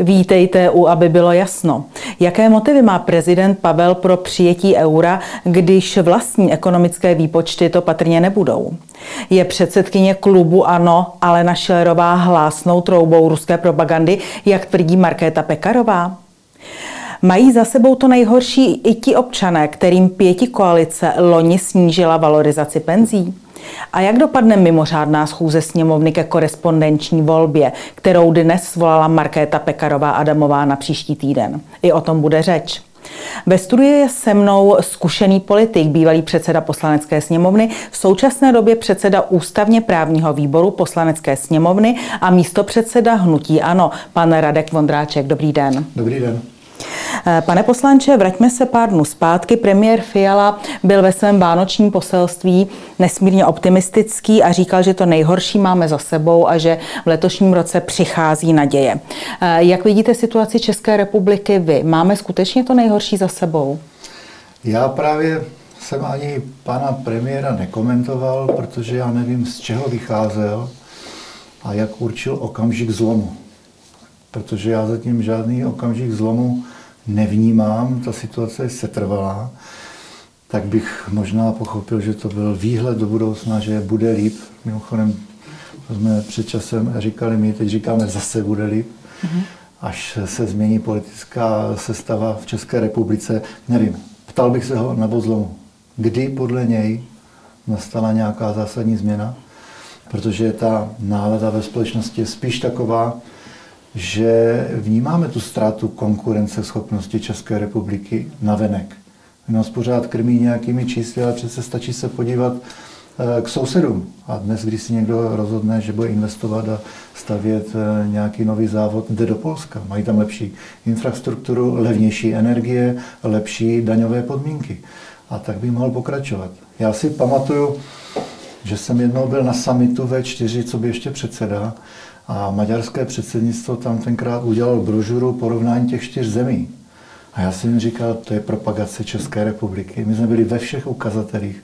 Vítejte u, aby bylo jasno. Jaké motivy má prezident Pavel pro přijetí eura, když vlastní ekonomické výpočty to patrně nebudou? Je předsedkyně klubu ANO Alena Šilerová hlásnou troubou ruské propagandy, jak tvrdí Markéta Pekarová? Mají za sebou to nejhorší i ti občané, kterým pěti koalice loni snížila valorizaci penzí? A jak dopadne mimořádná schůze sněmovny ke korespondenční volbě, kterou dnes svolala Markéta Pekarová Adamová na příští týden? I o tom bude řeč. Ve studiu je se mnou zkušený politik, bývalý předseda poslanecké sněmovny, v současné době předseda ústavně právního výboru poslanecké sněmovny a místo předseda Hnutí Ano, pan Radek Vondráček. Dobrý den. Dobrý den. Eh, pane poslanče, vraťme se pár dnů zpátky. Premiér Fiala byl ve svém vánočním poselství nesmírně optimistický a říkal, že to nejhorší máme za sebou a že v letošním roce přichází naděje. Eh, jak vidíte situaci České republiky vy? Máme skutečně to nejhorší za sebou? Já právě jsem ani pana premiéra nekomentoval, protože já nevím, z čeho vycházel a jak určil okamžik zlomu. Protože já zatím žádný okamžik zlomu nevnímám, ta situace je setrvalá, tak bych možná pochopil, že to byl výhled do budoucna, že bude líp. Mimochodem, to jsme před časem říkali my, teď říkáme zase bude líp. Mm-hmm. Až se změní politická sestava v České republice, nevím. Ptal bych se ho na zlomu. Kdy podle něj nastala nějaká zásadní změna? Protože ta nálada ve společnosti je spíš taková, že vnímáme tu ztrátu konkurenceschopnosti České republiky na venek. Nás pořád krmí nějakými čísly, ale přece stačí se podívat eh, k sousedům. A dnes, když si někdo rozhodne, že bude investovat a stavět eh, nějaký nový závod, jde do Polska. Mají tam lepší infrastrukturu, levnější energie, lepší daňové podmínky. A tak bych mohl pokračovat. Já si pamatuju, že jsem jednou byl na samitu V4, co by ještě předseda, a maďarské předsednictvo tam tenkrát udělalo brožuru porovnání těch čtyř zemí. A já jsem jim říkal, to je propagace České republiky. My jsme byli ve všech ukazatelích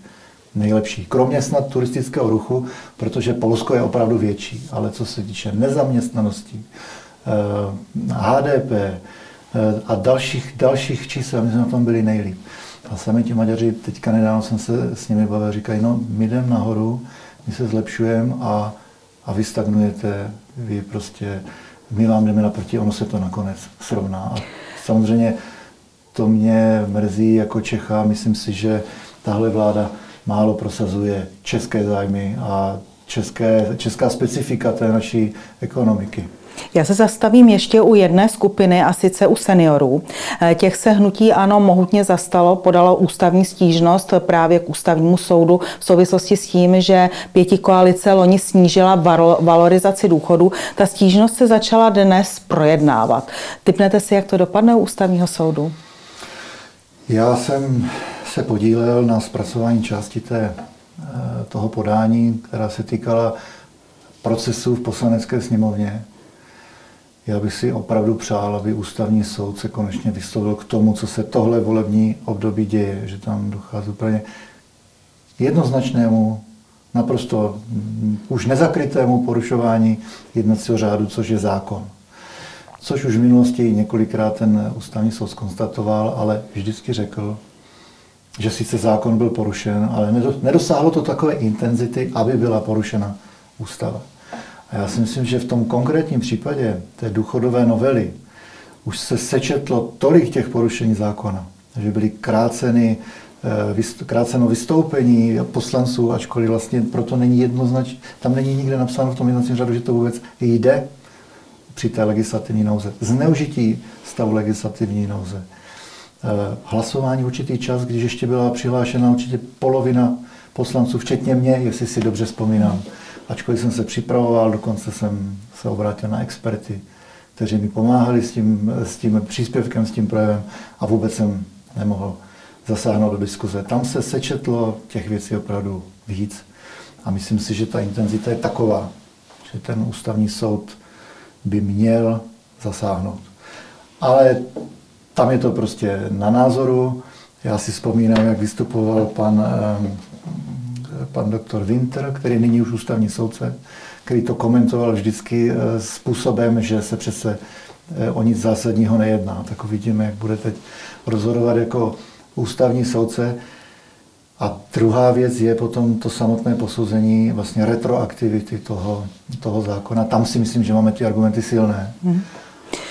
nejlepší. Kromě snad turistického ruchu, protože Polsko je opravdu větší. Ale co se týče nezaměstnanosti, HDP eh, eh, a dalších, dalších čísel, my jsme na tom byli nejlíp. A sami ti Maďaři, teďka nedávno jsem se s nimi bavil, říkají, no my jdeme nahoru, my se zlepšujeme a, a vy stagnujete, vy prostě, my vám jdeme naproti, ono se to nakonec srovná. A samozřejmě to mě mrzí jako Čecha, myslím si, že tahle vláda málo prosazuje české zájmy a české, česká specifika té naší ekonomiky. Já se zastavím ještě u jedné skupiny, a sice u seniorů. Eh, těch se hnutí ano mohutně zastalo, podalo ústavní stížnost právě k ústavnímu soudu v souvislosti s tím, že pěti koalice loni snížila valorizaci důchodu. Ta stížnost se začala dnes projednávat. Typnete si, jak to dopadne u ústavního soudu? Já jsem se podílel na zpracování části té, eh, toho podání, která se týkala procesu v poslanecké sněmovně. Já bych si opravdu přál, aby ústavní soud se konečně vyslovil k tomu, co se tohle volební období děje, že tam dochází úplně jednoznačnému, naprosto mm, už nezakrytému porušování jednacího řádu, což je zákon. Což už v minulosti několikrát ten ústavní soud skonstatoval, ale vždycky řekl, že sice zákon byl porušen, ale nedosáhlo to takové intenzity, aby byla porušena ústava. A já si myslím, že v tom konkrétním případě té důchodové novely už se sečetlo tolik těch porušení zákona, že byly kráceny, eh, kráceno vystoupení poslanců, ačkoliv vlastně proto není jednoznačně, tam není nikde napsáno v tom jednacím řádu, že to vůbec jde při té legislativní nouze. Zneužití stavu legislativní nouze. Eh, hlasování určitý čas, když ještě byla přihlášena určitě polovina poslanců, včetně mě, jestli si dobře vzpomínám ačkoliv jsem se připravoval, dokonce jsem se obrátil na experty, kteří mi pomáhali s tím, s tím příspěvkem, s tím projevem a vůbec jsem nemohl zasáhnout do diskuze. Tam se sečetlo těch věcí opravdu víc a myslím si, že ta intenzita je taková, že ten ústavní soud by měl zasáhnout. Ale tam je to prostě na názoru. Já si vzpomínám, jak vystupoval pan pan doktor Winter, který nyní už ústavní soudce, který to komentoval vždycky eh, způsobem, že se přece eh, o nic zásadního nejedná. Tak uvidíme, jak bude teď rozhodovat jako ústavní soudce. A druhá věc je potom to samotné posouzení vlastně retroaktivity toho, toho zákona. Tam si myslím, že máme ty argumenty silné. Hmm.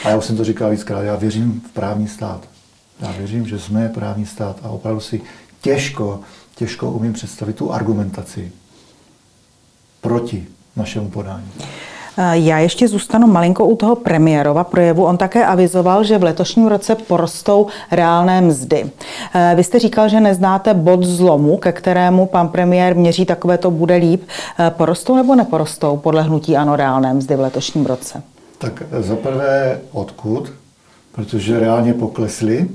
A já už jsem to říkal víckrát, já věřím v právní stát. Já věřím, že jsme právní stát a opravdu si těžko, těžko umím představit tu argumentaci proti našemu podání. Já ještě zůstanu malinko u toho premiérova projevu. On také avizoval, že v letošním roce porostou reálné mzdy. Vy jste říkal, že neznáte bod zlomu, ke kterému pan premiér měří takové to bude líp. Porostou nebo neporostou podle hnutí ano reálné mzdy v letošním roce? Tak za prvé odkud, protože reálně poklesly.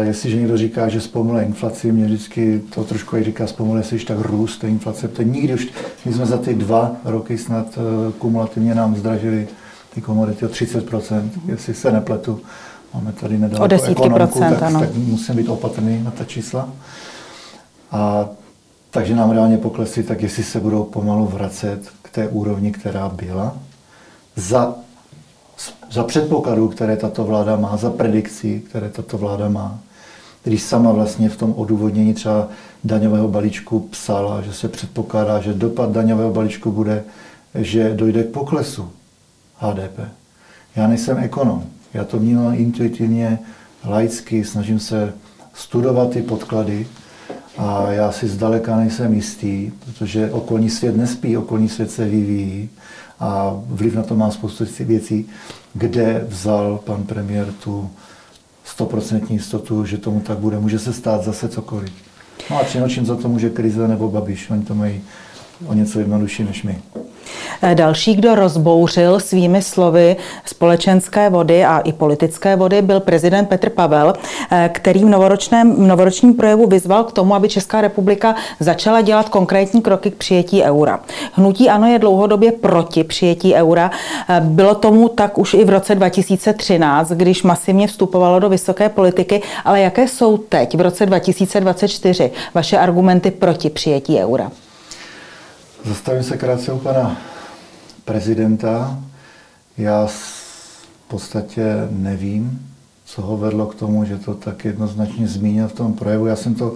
Jestliže někdo říká, že zpomaluje inflaci, mě vždycky to trošku i říká, zpomaluje se tak růst té inflace. To nikdy už, my jsme za ty dva roky snad eh, kumulativně nám zdražili ty komodity o 30%, jestli se nepletu. Máme tady nedaleko ekonomku, tak, ano. tak musím být opatrný na ta čísla. A takže nám reálně poklesly, tak jestli se budou pomalu vracet k té úrovni, která byla, za za předpokladů, které tato vláda má, za predikcí, které tato vláda má. Když sama vlastně v tom odůvodnění třeba daňového balíčku psala, že se předpokládá, že dopad daňového balíčku bude, že dojde k poklesu HDP. Já nejsem ekonom, já to vnímám intuitivně, laicky, snažím se studovat ty podklady a já si zdaleka nejsem jistý, protože okolní svět nespí, okolní svět se vyvíjí a vliv na to má spoustu věcí, kde vzal pan premiér tu stoprocentní jistotu, že tomu tak bude. Může se stát zase cokoliv. No a přinočím za to může krize nebo babiš. Oni to mají o něco jednodušší než my. Eh, další, kdo rozbouřil svými slovy společenské vody a i politické vody, byl prezident Petr Pavel, eh, který v novoročném, novoročním projevu vyzval k tomu, aby Česká republika začala dělat konkrétní kroky k přijetí eura. Hnutí ANO je dlouhodobě proti přijetí eura. Eh, bylo tomu tak už i v roce 2013, když masivně vstupovalo do vysoké politiky, ale jaké jsou teď, v roce 2024, vaše argumenty proti přijetí eura? Zastavím se krátce u pana prezidenta. Já v podstatě nevím, co ho vedlo k tomu, že to tak jednoznačně zmínil v tom projevu. Já jsem to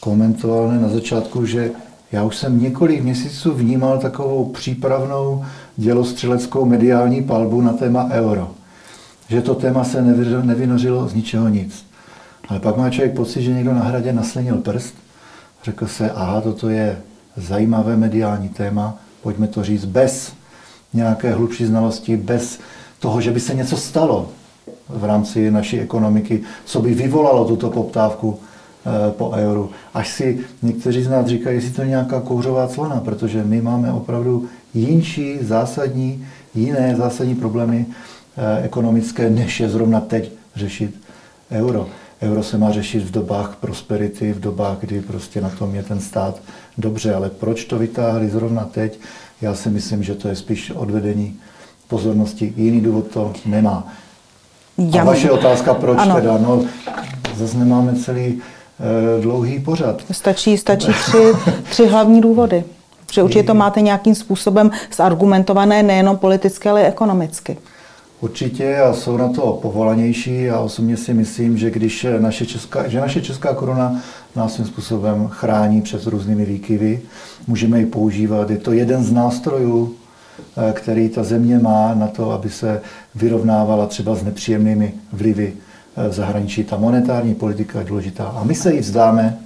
komentoval ne na začátku, že já už jsem několik měsíců vnímal takovou přípravnou dělostřeleckou mediální palbu na téma euro. Že to téma se nevynořilo z ničeho nic. Ale pak má člověk pocit, že někdo na hradě naslenil prst, řekl se, aha, toto je zajímavé mediální téma, pojďme to říct bez nějaké hlubší znalosti, bez toho, že by se něco stalo v rámci naší ekonomiky, co by vyvolalo tuto poptávku eh, po euru. Až si někteří z nás říkají, jestli to je nějaká kouřová clona, protože my máme opravdu jinší, zásadní, jiné zásadní problémy eh, ekonomické, než je zrovna teď řešit euro. Euro se má řešit v dobách prosperity, v dobách, kdy prostě na tom je ten stát dobře, ale proč to vytáhli zrovna teď? Já si myslím, že to je spíš odvedení pozornosti. Jiný důvod to nemá. A vaše otázka, proč ano. teda? No, zase nemáme celý e, dlouhý pořad. Stačí, stačí tři, tři hlavní důvody. Protože určitě to máte nějakým způsobem zargumentované nejenom politicky, ale i ekonomicky. Určitě a jsou na to povolanější a osobně si myslím, že když naše česká, že naše česká koruna nás svým způsobem chrání před různými výkyvy, můžeme ji používat. Je to jeden z nástrojů, eh, který ta země má na to, aby se vyrovnávala třeba s nepříjemnými vlivy eh, v zahraničí. Ta monetární politika je důležitá. A my se ji vzdáme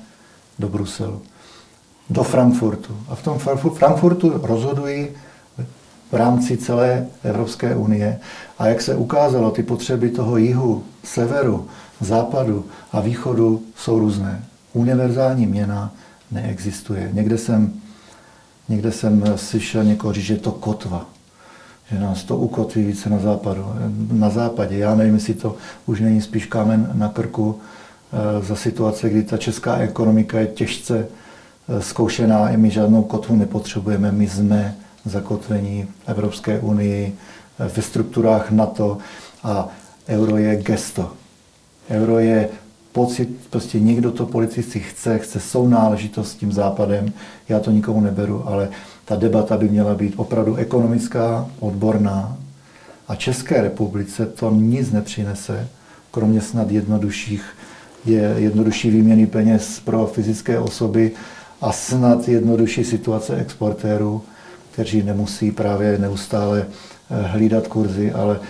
do Bruselu, do Frankfurtu. A v tom Frankfurtu rozhodují v rámci celé Evropské unie. A jak se ukázalo, ty potřeby toho jihu, severu, západu a východu jsou různé. Univerzální měna neexistuje. Někde jsem, někde jsem slyšel někoho říct, že je to kotva, že nás to ukotví více na západu. Na západě, já nevím, jestli to už není spíš kámen na krku eh, za situace, kdy ta česká ekonomika je těžce eh, zkoušená, my žádnou kotvu nepotřebujeme, my jsme zakotvení Evropské unii, eh, ve strukturách NATO a euro je gesto. Euro je pocit, prostě někdo to politici chce, chce sounáležitost s tím západem, já to nikomu neberu, ale ta debata by měla být opravdu ekonomická, odborná A České republice to nic nepřinese, kromě snad jednodušších, je jednodušší výměny peněz pro fyzické osoby a snad jednodušší situace exportérů, kteří nemusí právě neustále eh, hlídat kurzy, ale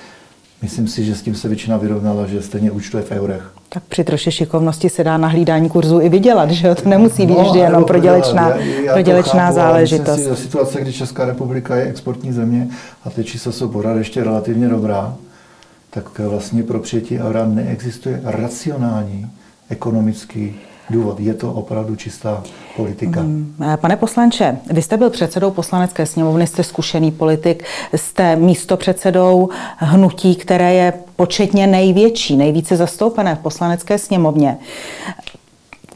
myslím si, že s tím se většina vyrovnala, že stejně účtuje v eurech. Tak při troše šikovnosti se dá na hlídání kurzu i vydělat, že to nemusí být no, vždy jenom prodělečná, já, já prodělečná chápu, záležitost. Si, situace, kdy Česká republika je exportní země a ty čísla jsou pořád ještě relativně dobrá, tak vlastně pro přijetí eura neexistuje racionální ekonomický důvod. Je to opravdu čistá politika. Mm, pane poslanče, vy jste byl předsedou poslanecké sněmovny, jste zkušený politik, jste místo předsedou hnutí, které je početně největší, nejvíce zastoupené v poslanecké sněmovně.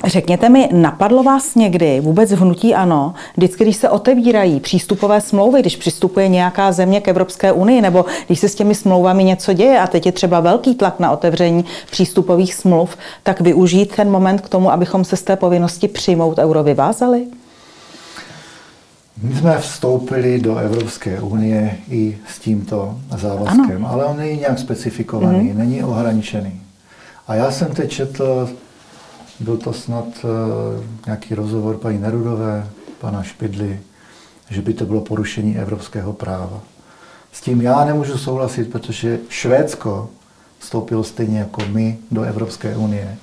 Řekněte mi, napadlo vás někdy vůbec hnutí ano, vždycky, když se otevírají přístupové smlouvy, když přistupuje nějaká země k Evropské unii, nebo když se s těmi smlouvami něco děje a teď je třeba velký tlak na otevření přístupových smluv, tak využít ten moment k tomu, abychom se z té povinnosti přijmout euro vyvázali? My jsme vstoupili do Evropské unie i s tímto závazkem, ano. ale on není nějak specifikovaný, mm-hmm. není ohraničený. A já jsem teď četl byl to snad uh, nějaký rozhovor paní Nerudové, pana Špidly, že by to bylo porušení evropského práva. S tím já nemůžu souhlasit, protože Švédsko vstoupilo stejně jako my do Evropské unie.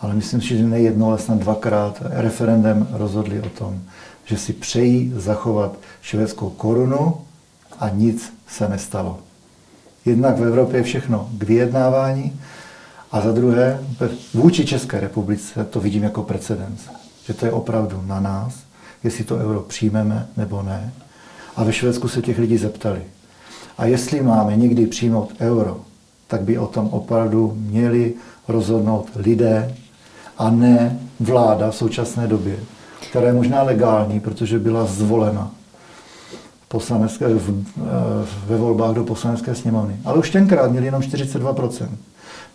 Ale myslím si, že nejednou, ale snad dvakrát referendem rozhodli o tom, že si přejí zachovat švédskou korunu a nic se nestalo. Jednak v Evropě je všechno k vyjednávání a za druhé, vůči České republice to vidím jako precedens, že to je opravdu na nás, jestli to euro přijmeme nebo ne. A ve Švédsku se těch lidí zeptali. A jestli máme někdy přijmout euro, tak by o tom opravdu měli rozhodnout lidé a ne vláda v současné době, která je možná legální, protože byla zvolena poslanecké, v, eh, ve volbách do poslanecké sněmovny. Ale už tenkrát měli jenom 42%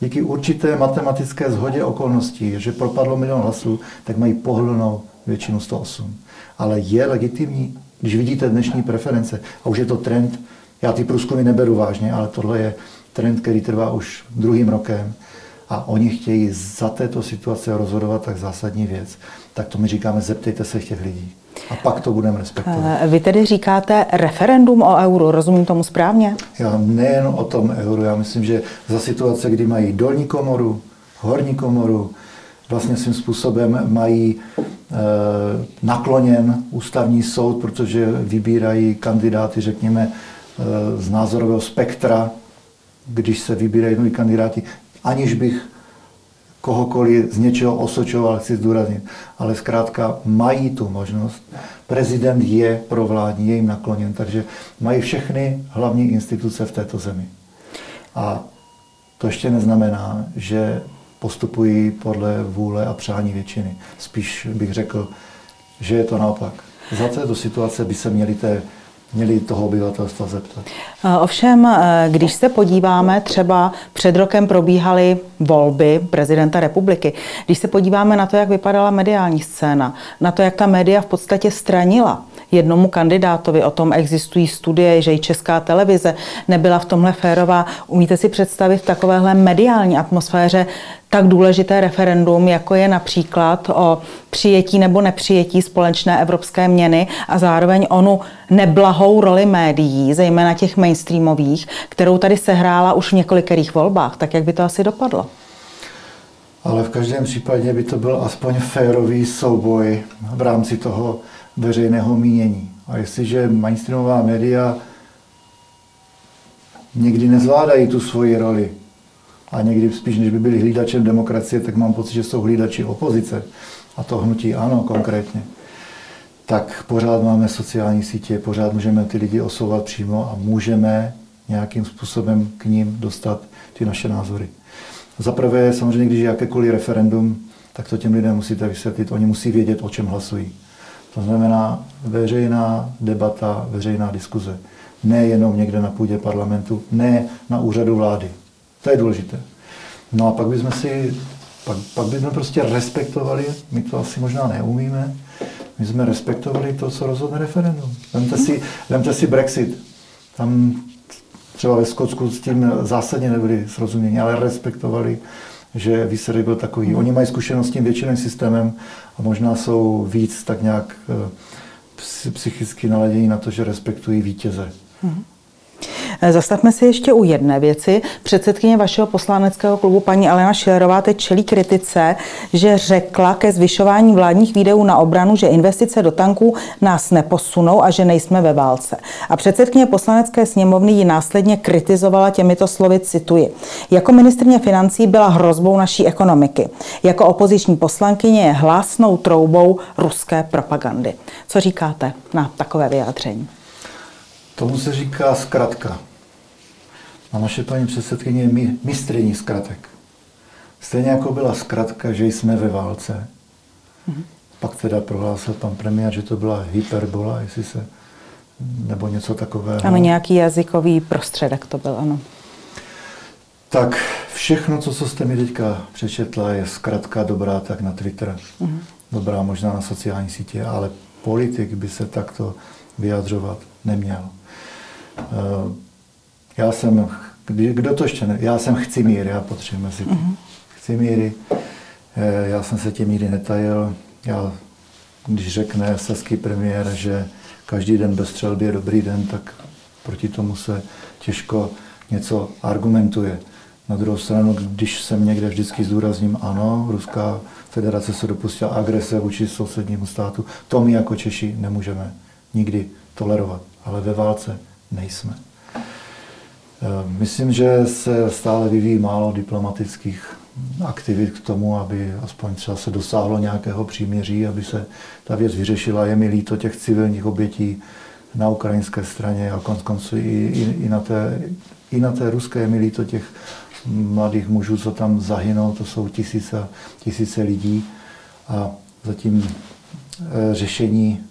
díky určité matematické zhodě okolností, že propadlo milion hlasů, tak mají pohodlnou většinu 108. Ale je legitimní, když vidíte dnešní preference, a už je to trend, já ty průzkumy neberu vážně, ale tohle je trend, který trvá už druhým rokem, a oni chtějí za této situace rozhodovat tak zásadní věc, tak to my říkáme, zeptejte se těch lidí. A pak to budeme respektovat. Eh, vy tedy říkáte referendum o euru, rozumím tomu správně? Já nejen o tom euru, já myslím, že za situace, kdy mají dolní komoru, horní komoru, vlastně svým způsobem mají e, nakloněn ústavní soud, protože vybírají kandidáty, řekněme, e, z názorového spektra, když se vybírají noví kandidáti, aniž bych kohokoliv z něčeho osočoval, chci zdůraznit. Ale zkrátka mají tu možnost. Prezident je provládní, je jim nakloněn, takže mají všechny hlavní instituce v této zemi. A to ještě neznamená, že postupují podle vůle a přání většiny. Spíš bych řekl, že je to naopak. Za této situace by se měli té měli toho obyvatelstva zeptat. Ovšem, e, když se podíváme, třeba před rokem probíhaly volby prezidenta republiky, když se podíváme na to, jak vypadala mediální scéna, na to, jak ta média v podstatě stranila jednomu kandidátovi, o tom existují studie, že i česká televize nebyla v tomhle férová. Umíte si představit v takovéhle mediální atmosféře tak důležité referendum, jako je například o přijetí nebo nepřijetí společné evropské měny a zároveň onu neblahou roli médií, zejména těch mainstreamových, kterou tady sehrála už v několikerých volbách. Tak jak by to asi dopadlo? Ale v každém případě by to byl aspoň férový souboj v rámci toho veřejného mínění. A jestliže mainstreamová média někdy nezvládají tu svoji roli, a někdy spíš, než by byli hlídačem demokracie, tak mám pocit, že jsou hlídači opozice, a to hnutí ano konkrétně, tak pořád máme sociální sítě, pořád můžeme ty lidi osouvat přímo a můžeme nějakým způsobem k ním dostat ty naše názory. Za prvé, samozřejmě, když je jakékoliv referendum, tak to těm lidem musíte vysvětlit. Oni musí vědět, o čem hlasují. To znamená veřejná debata, veřejná diskuze. Ne jenom někde na půdě parlamentu, ne na úřadu vlády. To je důležité. No a pak bychom si, pak, pak bychom prostě respektovali, my to asi možná neumíme, my jsme respektovali to, co rozhodne referendum. Vemte si, vemte si Brexit. Tam třeba ve Skotsku s tím zásadně nebyli srozuměni, ale respektovali, že výsledek byl takový. Oni mají zkušenost s tím většinovým systémem a možná jsou víc tak nějak eh, psychicky naladění na to, že respektují vítěze. Hmm. Zastavme se ještě u jedné věci. Předsedkyně vašeho poslaneckého klubu paní Alena Šilerová teď čelí kritice, že řekla ke zvyšování vládních výdejů na obranu, že investice do tanků nás neposunou a že nejsme ve válce. A předsedkyně poslanecké sněmovny ji následně kritizovala těmito slovy, cituji. Jako ministrně financí byla hrozbou naší ekonomiky. Jako opoziční poslankyně je hlásnou troubou ruské propagandy. Co říkáte na takové vyjádření? Tomu se říká zkratka. A naše paní předsedkyně je mistriní zkratek. Stejně jako byla zkratka, že jsme ve válce. Mm-hmm. Pak teda prohlásil pan premiér, že to byla hyperbola, jestli se, nebo něco takového. Ano, nějaký jazykový prostředek to byl, ano. Tak všechno, co, co jste mi teďka přečetla, je zkrátka dobrá tak na Twitter. Mm-hmm. Dobrá možná na sociální sítě, ale politik by se takto vyjadřovat neměl. Eh, já jsem, kdo to ještě ne, já jsem chci míry, já potřebuji si mm-hmm. chci míry, eh, já jsem se tím míry netajil, já, když řekne saský premiér, že každý den bez střelby je dobrý den, tak proti tomu se těžko něco argumentuje. Na druhou stranu, když jsem někde vždycky zdůrazním, ano, Ruská federace se dopustila agrese vůči sousednímu státu, to my jako Češi nemůžeme nikdy tolerovat. Ale ve válce nejsme. Eh, myslím, že se stále vyvíjí málo diplomatických aktivit k tomu, aby aspoň třeba se dosáhlo nějakého příměří, aby se ta věc vyřešila. Je mi líto těch civilních obětí na ukrajinské straně a konc konců i, i, i, na té, i na té ruské je mi líto těch mladých mužů, co tam zahynou, to jsou tisíce, tisíce lidí a zatím e, řešení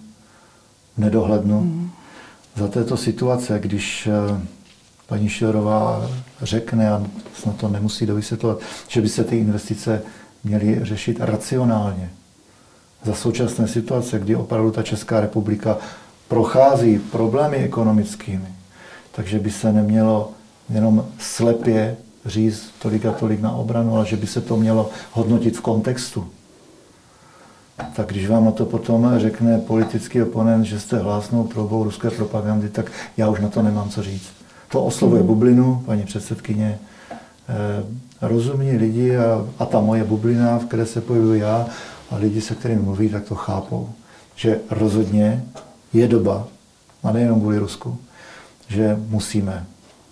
nedohlednu. Mm za této situace, když eh, paní Šilerová řekne, a snad to nemusí dovysvětlovat, že by se ty investice měly řešit racionálně. Za současné situace, kdy opravdu ta Česká republika prochází problémy ekonomickými, takže by se nemělo jenom slepě říct tolik a tolik na obranu, ale že by se to mělo hodnotit v kontextu tak když vám na to potom řekne politický oponent, že jste hlásnou troubou ruské propagandy, tak já už na to nemám co říct. To oslovuje bublinu, paní předsedkyně, eh, rozumní lidi a, a ta moje bublina, v které se pohybuji já a lidi, se kterými mluví, tak to chápou. Že rozhodně je doba, a nejenom kvůli Rusku, že musíme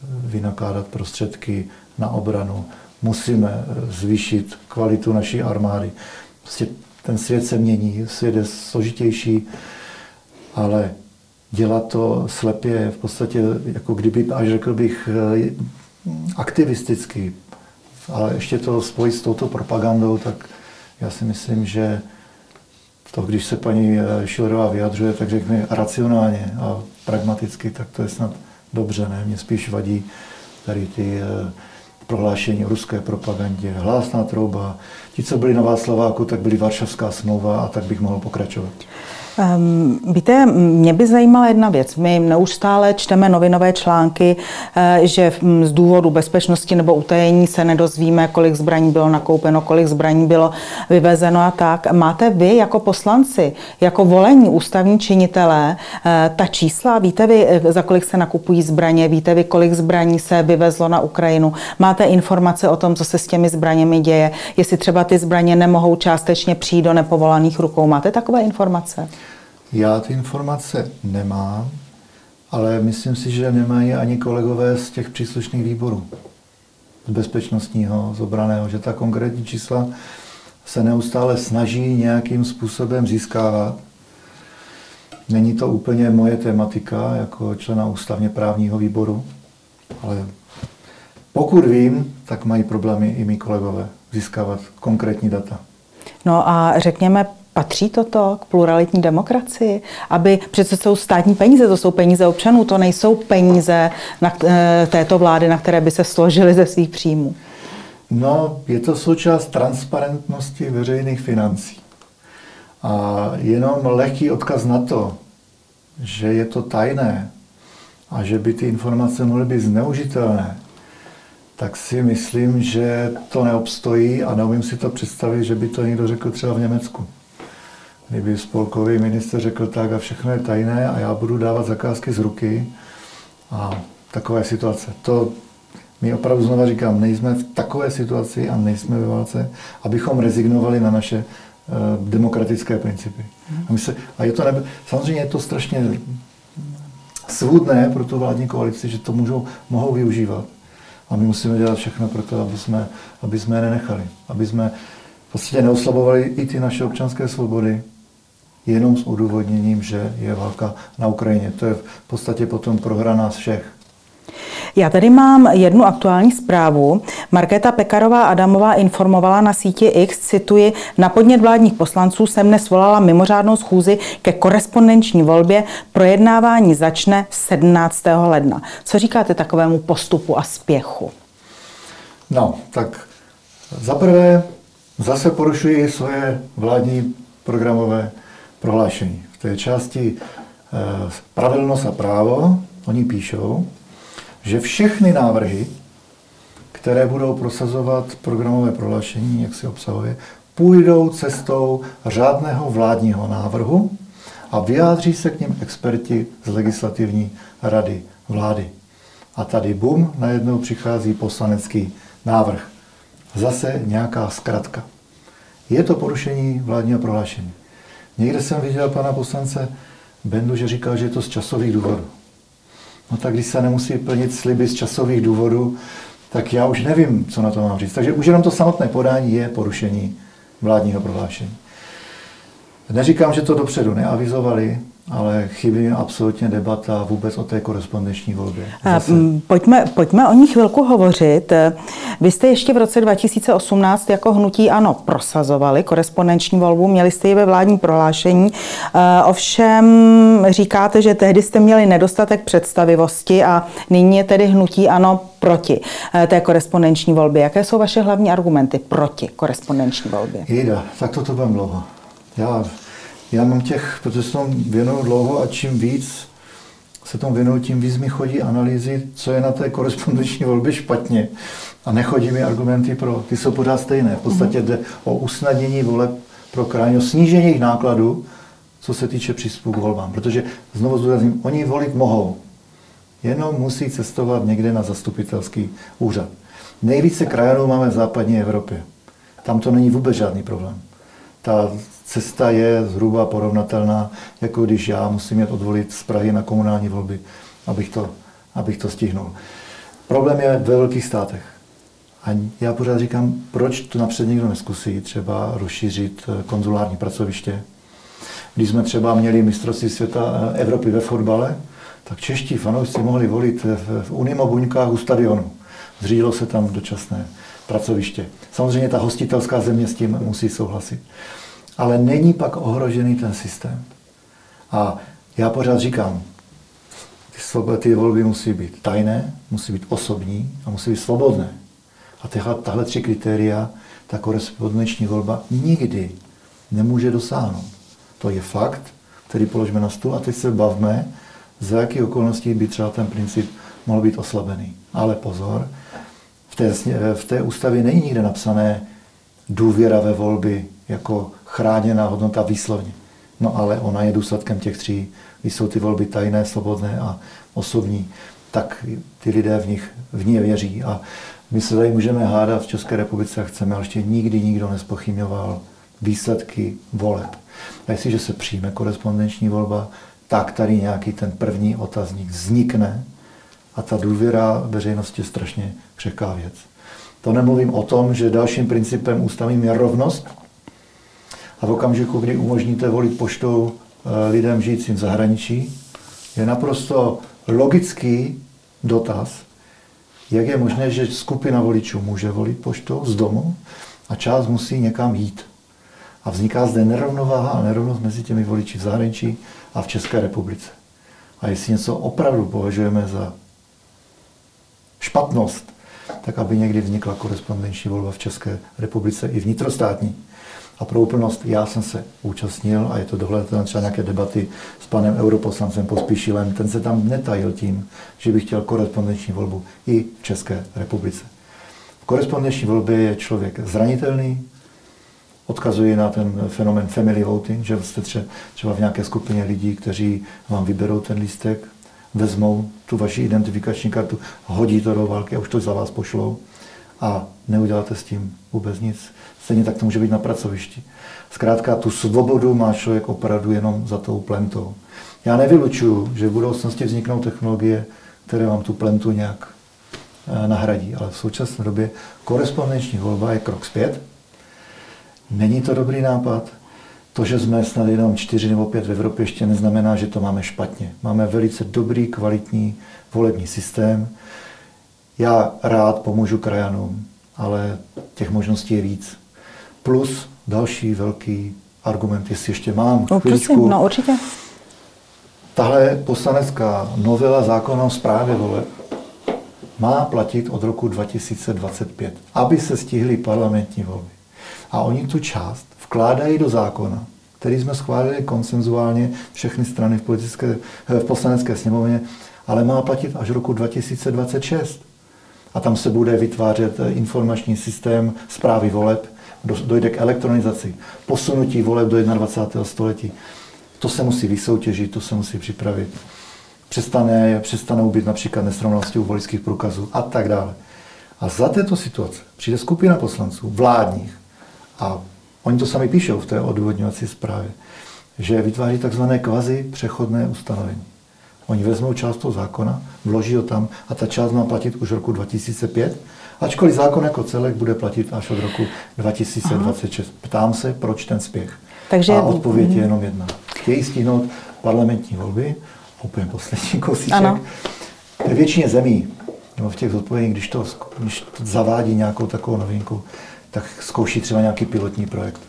vynakládat prostředky na obranu, musíme zvýšit kvalitu naší armády. Prostě ten svět se mění, svět je složitější, ale dělat to slepě v podstatě, jako kdyby, až řekl bych, eh, aktivisticky, ale ještě to spojit s touto propagandou, tak já si myslím, že to, když se paní eh, Šilerová vyjadřuje, tak řekne racionálně a pragmaticky, tak to je snad dobře, ne? Mě spíš vadí tady ty eh, prohlášení o ruské propagandě, hlásná trouba. Ti, co byli na Václaváku, tak byli Varšavská smlouva a tak bych mohl pokračovat. Um, víte, mě by zajímala jedna věc. My neustále čteme novinové články, eh, že z důvodu bezpečnosti nebo utajení se nedozvíme, kolik zbraní bylo nakoupeno, kolik zbraní bylo vyvezeno a tak. Máte vy jako poslanci, jako volení ústavní činitelé, eh, ta čísla? Víte vy, eh, za kolik se nakupují zbraně? Víte vy, kolik zbraní se vyvezlo na Ukrajinu? Máte informace o tom, co se s těmi zbraněmi děje? Jestli třeba ty zbraně nemohou částečně přijít do nepovolaných rukou? Máte takové informace? Já ty informace nemám, ale myslím si, že nemají ani kolegové z těch příslušných výborů. Z bezpečnostního, z obraného, že ta konkrétní čísla se neustále snaží nějakým způsobem získávat. Není to úplně moje tematika jako člena ústavně právního výboru, ale pokud vím, tak mají problémy i mý kolegové získávat konkrétní data. No a řekněme, Patří toto k pluralitní demokracii? Aby přece jsou státní peníze, to jsou peníze občanů, to nejsou peníze na eh, této vlády, na které by se složily ze svých příjmů. No, je to součást transparentnosti veřejných financí. A jenom lehký odkaz na to, že je to tajné a že by ty informace mohly být zneužitelné, tak si myslím, že to neobstojí a neumím si to představit, že by to někdo řekl třeba v Německu. Kdyby spolkový minister řekl tak a všechno je tajné a já budu dávat zakázky z ruky a takové situace. To my opravdu znova říkám, nejsme v takové situaci a nejsme ve válce, abychom rezignovali na naše uh, demokratické principy. A, my se, a je to nebe, samozřejmě je to strašně svůdné pro tu vládní koalici, že to můžou, mohou využívat. A my musíme dělat všechno pro to, aby jsme, aby jsme je nenechali. Aby jsme v podstatě neoslabovali i ty naše občanské svobody, jenom s odůvodněním, že je válka na Ukrajině. To je v podstatě potom prohra nás všech. Já tady mám jednu aktuální zprávu. Markéta Pekarová Adamová informovala na síti X, cituji, na podnět vládních poslanců jsem dnes volala mimořádnou schůzi ke korespondenční volbě. Projednávání začne 17. ledna. Co říkáte takovému postupu a spěchu? No, tak zaprvé zase porušuji svoje vládní programové prohlášení. V té části eh, pravedlnost a právo oni píšou, že všechny návrhy, které budou prosazovat programové prohlášení, jak si obsahuje, půjdou cestou řádného vládního návrhu a vyjádří se k ním experti z legislativní rady vlády. A tady bum, najednou přichází poslanecký návrh. Zase nějaká zkratka. Je to porušení vládního prohlášení. Někde jsem viděl pana poslance Bendu, že říkal, že je to z časových důvodů. No tak když se nemusí plnit sliby z časových důvodů, tak já už nevím, co na to mám říct. Takže už jenom to samotné podání je porušení vládního prohlášení. Neříkám, že to dopředu neavizovali, ale chybí absolutně debata vůbec o té korespondenční volbě. Zase. Pojďme, pojďme o ní chvilku hovořit. Vy jste ještě v roce 2018 jako hnutí ANO prosazovali korespondenční volbu, měli jste ji ve vládní prohlášení. Ovšem říkáte, že tehdy jste měli nedostatek představivosti a nyní je tedy hnutí ANO proti té korespondenční volbě. Jaké jsou vaše hlavní argumenty proti korespondenční volbě? Jida, tak to to bude dlouho. Já já mám těch, protože se tomu věnuju dlouho a čím víc se tomu věnuju, tím víc mi chodí analýzy, co je na té korespondenční volbě špatně. A nechodí mi argumenty pro, ty jsou pořád stejné. V podstatě jde o usnadnění voleb pro krajně, o snížení jejich nákladů, co se týče přístupu k volbám. Protože, znovu zdůrazním, oni volit mohou, jenom musí cestovat někde na zastupitelský úřad. Nejvíce krajanů máme v západní Evropě. Tam to není vůbec žádný problém. Ta cesta je zhruba porovnatelná, jako když já musím jet odvolit z Prahy na komunální volby, abych to, abych to stihnul. Problém je ve velkých státech. A já pořád říkám, proč to napřed někdo neskusí třeba rozšířit eh, konzulární pracoviště. Když jsme třeba měli mistrovství světa eh, Evropy ve fotbale, tak čeští fanoušci mohli volit v Unimo Buňkách u stadionu. Zřídilo se tam dočasné pracoviště. Samozřejmě ta hostitelská země s tím musí souhlasit ale není pak ohrožený ten systém. A já pořád říkám, ty, svobody, ty volby musí být tajné, musí být osobní a musí být svobodné. A tyhle, tahle tři kritéria ta korespondenční volba nikdy nemůže dosáhnout. To je fakt, který položíme na stůl a teď se bavme, za jakých okolností by třeba ten princip mohl být oslabený. Ale pozor, v té, v té ústavě není nikde napsané důvěra ve volby jako chráněná hodnota výslovně. No ale ona je důsledkem těch tří. Když jsou ty volby tajné, svobodné a osobní, tak ty lidé v nich v ní věří. A my se tady můžeme hádat v České republice, a chceme, ale ještě nikdy nikdo nespochybňoval výsledky voleb. A jestliže se přijme korespondenční volba, tak tady nějaký ten první otazník vznikne a ta důvěra veřejnosti je strašně křehká věc. To nemluvím o tom, že dalším principem ústavním je rovnost a v okamžiku, kdy umožníte volit poštou eh, lidem žijícím v zahraničí, je naprosto logický dotaz, jak je možné, že skupina voličů může volit poštou z domu a část musí někam jít. A vzniká zde nerovnováha a nerovnost mezi těmi voliči v zahraničí a v České republice. A jestli něco opravdu považujeme za špatnost, tak aby někdy vznikla korespondenční volba v České republice i vnitrostátní. A pro úplnost, já jsem se účastnil, a je to dohledatelné třeba nějaké debaty s panem europoslancem Pospíšilem, ten se tam netajil tím, že by chtěl korespondenční volbu i v České republice. V korespondenční volbě je člověk zranitelný, odkazuje na ten fenomen family voting, že jste třeba v nějaké skupině lidí, kteří vám vyberou ten lístek, vezmou tu vaši identifikační kartu, hodí to do války a už to za vás pošlou a neuděláte s tím vůbec nic. Stejně tak to může být na pracovišti. Zkrátka tu svobodu má člověk opravdu jenom za tou plentou. Já nevylučuju, že v budoucnosti vzniknou technologie, které vám tu plentu nějak eh, nahradí, ale v současné době korespondenční volba je krok zpět. Není to dobrý nápad. To, že jsme snad jenom čtyři nebo pět v Evropě, ještě neznamená, že to máme špatně. Máme velice dobrý, kvalitní volební systém. Já rád pomůžu krajanům, ale těch možností je víc. Plus další velký argument, jestli ještě mám no, prosím, no určitě. Tahle poslanecká novela zákona o správě voleb má platit od roku 2025, aby se stihly parlamentní volby. A oni tu část vkládají do zákona, který jsme schválili konsenzuálně všechny strany v, politické, v poslanecké sněmovně, ale má platit až roku 2026. A tam se bude vytvářet informační systém zprávy voleb, dojde k elektronizaci, posunutí voleb do 21. století. To se musí vysoutěžit, to se musí připravit. Přestane, přestanou být například nesrovnalosti u voličských průkazů a tak dále. A za této situace přijde skupina poslanců vládních a oni to sami píšou v té odůvodňovací zprávě, že vytváří takzvané kvazi přechodné ustanovení. Oni vezmou část toho zákona, vloží ho tam a ta část má platit už roku 2005, ačkoliv zákon jako celek bude platit až od roku 2026. Aha. Ptám se, proč ten spěch. Takže... A odpověď je jenom jedna. Chtějí stihnout parlamentní volby, úplně poslední kousíček. Ano. Ve většině zemí, nebo v těch zodpovědích, když to, když to zavádí nějakou takovou novinku, tak zkouší třeba nějaký pilotní projekt.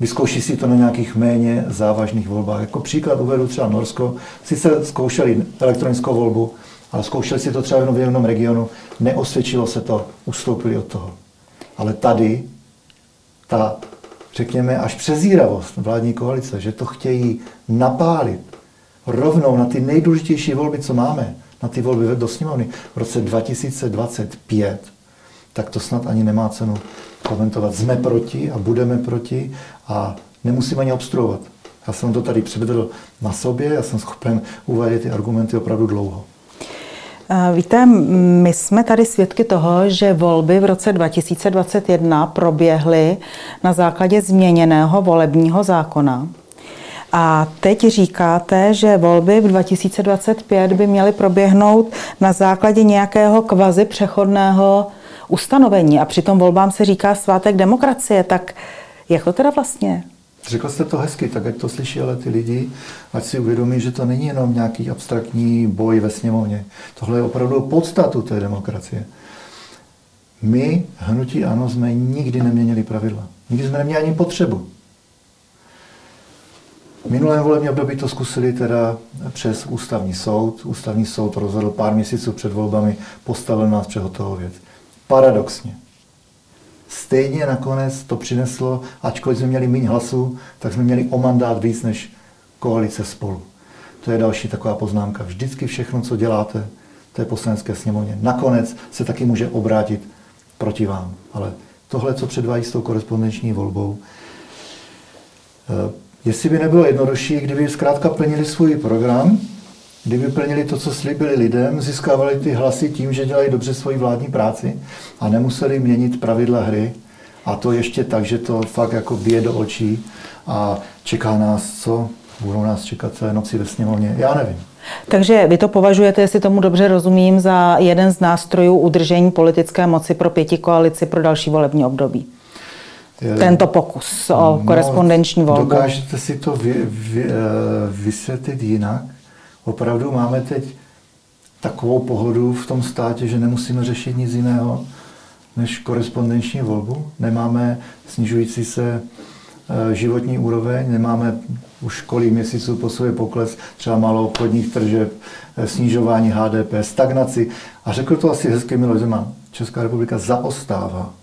Vyzkouší si to na nějakých méně závažných volbách. Jako příklad uvedu třeba Norsko. Sice zkoušeli elektronickou volbu, ale zkoušeli si to třeba jenom v jednom regionu, neosvědčilo se to, ustoupili od toho. Ale tady ta, řekněme, až přezíravost vládní koalice, že to chtějí napálit rovnou na ty nejdůležitější volby, co máme, na ty volby do sněmovny v roce 2025, tak to snad ani nemá cenu komentovat. Jsme proti a budeme proti a nemusíme ani obstruovat. Já jsem to tady předvedl na sobě, já jsem schopen uvádět ty argumenty opravdu dlouho. Víte, my jsme tady svědky toho, že volby v roce 2021 proběhly na základě změněného volebního zákona. A teď říkáte, že volby v 2025 by měly proběhnout na základě nějakého kvazi přechodného ustanovení a přitom volbám se říká svátek demokracie, tak jak to teda vlastně Řekl jste to hezky, tak jak to slyší ale ty lidi, ať si uvědomí, že to není jenom nějaký abstraktní boj ve sněmovně. Tohle je opravdu podstatu té demokracie. My, hnutí ANO, jsme nikdy neměnili pravidla. Nikdy jsme neměli ani potřebu. V minulém volebním období to zkusili teda přes ústavní soud. Ústavní soud rozhodl pár měsíců před volbami, postavil nás před hotovou věc. Paradoxně. Stejně nakonec to přineslo, ačkoliv jsme měli méně hlasů, tak jsme měli o mandát víc než koalice spolu. To je další taková poznámka. Vždycky všechno, co děláte té poslanecké sněmovně, nakonec se taky může obrátit proti vám. Ale tohle, co předvádí s tou korespondenční volbou, eh, jestli by nebylo jednodušší, kdyby zkrátka plnili svůj program, kdyby plnili to, co slíbili lidem, získávali ty hlasy tím, že dělají dobře svoji vládní práci a nemuseli měnit pravidla hry. A to ještě tak, že to fakt jako bije do očí a čeká nás co? Budou nás čekat celé noci ve sněmovně? Já nevím. Takže vy to považujete, jestli tomu dobře rozumím, za jeden z nástrojů udržení politické moci pro pěti koalici pro další volební období? Tento pokus o no, korespondenční volbu. Dokážete si to vy, vy, eh, vysvětlit jinak? Opravdu máme teď takovou pohodu v tom státě, že nemusíme řešit nic jiného než korespondenční volbu. Nemáme snižující se eh, životní úroveň, nemáme už kolik měsíců po sobě pokles třeba malou obchodních tržeb, eh, snižování HDP, stagnaci. A řekl to asi hezky Miloš Zeman. Česká republika zaostává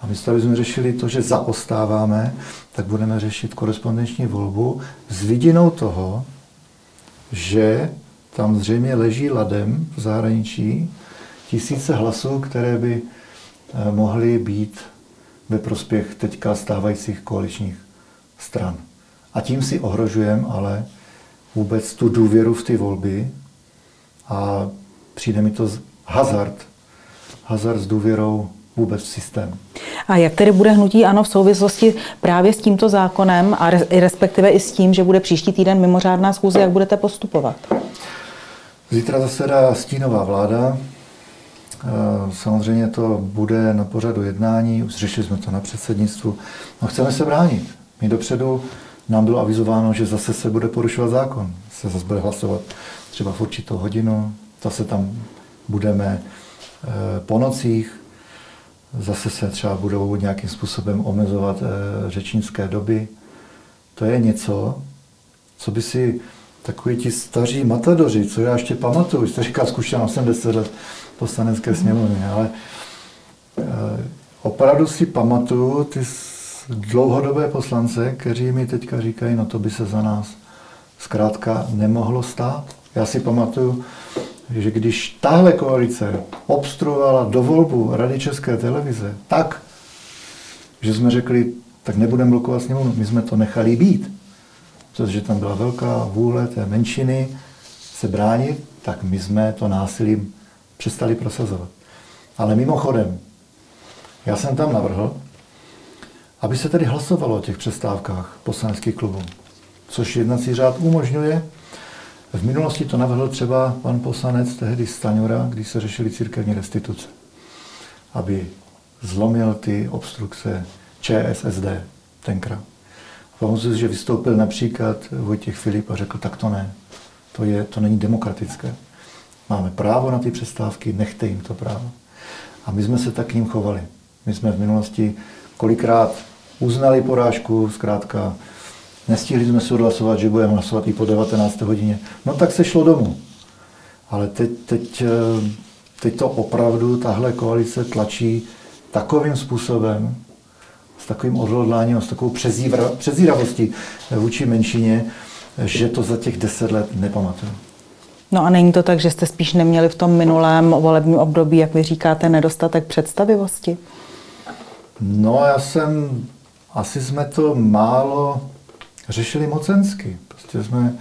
A aby jsme řešili to, že zaostáváme, tak budeme řešit korespondenční volbu s vidinou toho, že tam zřejmě leží ladem v zahraničí tisíce hlasů, které by eh, mohly být ve prospěch teďka stávajících koaličních stran. A tím si ohrožujeme ale vůbec tu důvěru v ty volby a přijde mi to hazard. Hazard s důvěrou vůbec v systém. A jak tedy bude hnutí ANO v souvislosti právě s tímto zákonem a respektive i s tím, že bude příští týden mimořádná schůze, jak budete postupovat? Zítra zasedá stínová vláda. Eh, samozřejmě to bude na pořadu jednání, už řešili jsme to na předsednictvu. No chceme se bránit. My dopředu nám bylo avizováno, že zase se bude porušovat zákon. Se zase bude hlasovat třeba v určitou hodinu, zase tam budeme eh, po nocích, zase se třeba budou nějakým způsobem omezovat eh, řečnické doby. To je něco, co by si takový ti staří matadoři, co já ještě pamatuju, jste říkal zkušenost 80 let poslanecké sněmovny, ale eh, opravdu si pamatuju ty dlouhodobé poslance, kteří mi teďka říkají, no to by se za nás zkrátka nemohlo stát. Já si pamatuju, že když tahle koalice obstruovala do volbu Rady České televize tak, že jsme řekli, tak nebudeme blokovat sněmovnu, my jsme to nechali být, protože tam byla velká vůle té menšiny se bránit, tak my jsme to násilím přestali prosazovat. Ale mimochodem, já jsem tam navrhl, aby se tedy hlasovalo o těch přestávkách poslaneckých klubů, což jednací řád umožňuje. V minulosti to navrhl třeba pan poslanec tehdy Staňura, když se řešili církevní restituce, aby zlomil ty obstrukce ČSSD tenkrát. Pamatuju že vystoupil například Vojtěch Filip a řekl, tak to ne, to, je, to není demokratické. Máme právo na ty přestávky, nechte jim to právo. A my jsme se tak k ním chovali. My jsme v minulosti kolikrát uznali porážku, zkrátka nestihli jsme se odhlasovat, že budeme hlasovat i po 19. hodině. No tak se šlo domů. Ale teď, teď, eh, teď to opravdu tahle koalice tlačí takovým způsobem, s takovým odhodláním, s takovou přezíravostí vůči menšině, že to za těch deset let nepamatuju. No a není to tak, že jste spíš neměli v tom minulém volebním období, jak vy říkáte, nedostatek představivosti? No já jsem, asi jsme to málo řešili mocensky. Prostě jsme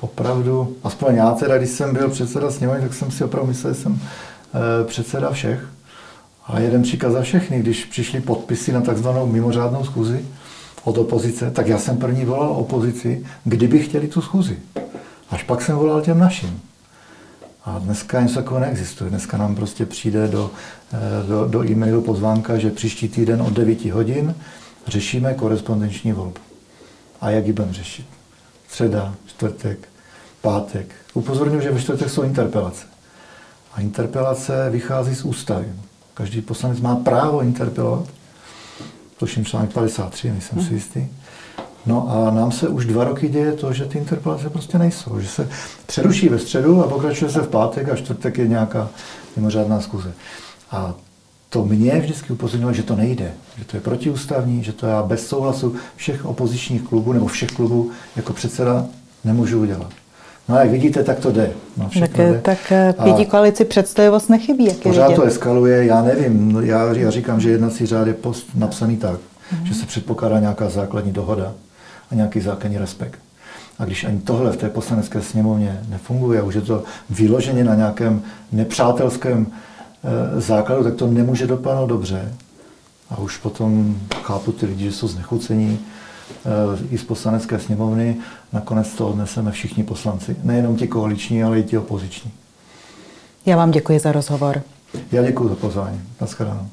opravdu, aspoň já teda, když jsem byl předseda sněmovny, tak jsem si opravdu myslel, že jsem e, předseda všech. A jeden příkaz za všechny, když přišli podpisy na takzvanou mimořádnou schůzi od opozice, tak já jsem první volal opozici, kdyby chtěli tu schůzi. Až pak jsem volal těm našim. A dneska něco takového neexistuje. Dneska nám prostě přijde do, eh, do, do e-mailu pozvánka, že příští týden od 9 hodin řešíme korespondenční volbu. A jak ji budeme řešit? Středa, čtvrtek, pátek. Upozorňuji, že ve čtvrtek jsou interpelace. A interpelace vychází z ústavy. Každý poslanec má právo interpelovat. Tuším článek 53, nejsem si hm. jistý. No a nám se už dva roky děje to, že ty interpelace prostě nejsou. Že se přeruší ve středu a pokračuje se v pátek a čtvrtek je nějaká mimořádná zkuze. A to mě vždycky upozorňovalo, že to nejde, že to je protiústavní, že to já bez souhlasu všech opozičních klubů nebo všech klubů jako předseda nemůžu udělat. No a jak vidíte, tak to jde. No, tak, jde. tak pěti koalici představivost nechybí, jak Pořád je to eskaluje, já nevím, já, já říkám, že jednací řád je post napsaný tak, mm-hmm. že se předpokládá nějaká základní dohoda a nějaký základní respekt. A když ani tohle v té poslanecké sněmovně nefunguje, už je to vyloženě na nějakém nepřátelském základu, tak to nemůže dopadnout dobře. A už potom chápu ty lidi, že jsou znechucení e, i z poslanecké sněmovny. Nakonec to odneseme všichni poslanci. Nejenom ti koaliční, ale i ti opoziční. Já vám děkuji za rozhovor. Já děkuji za pozvání. Naschledanou.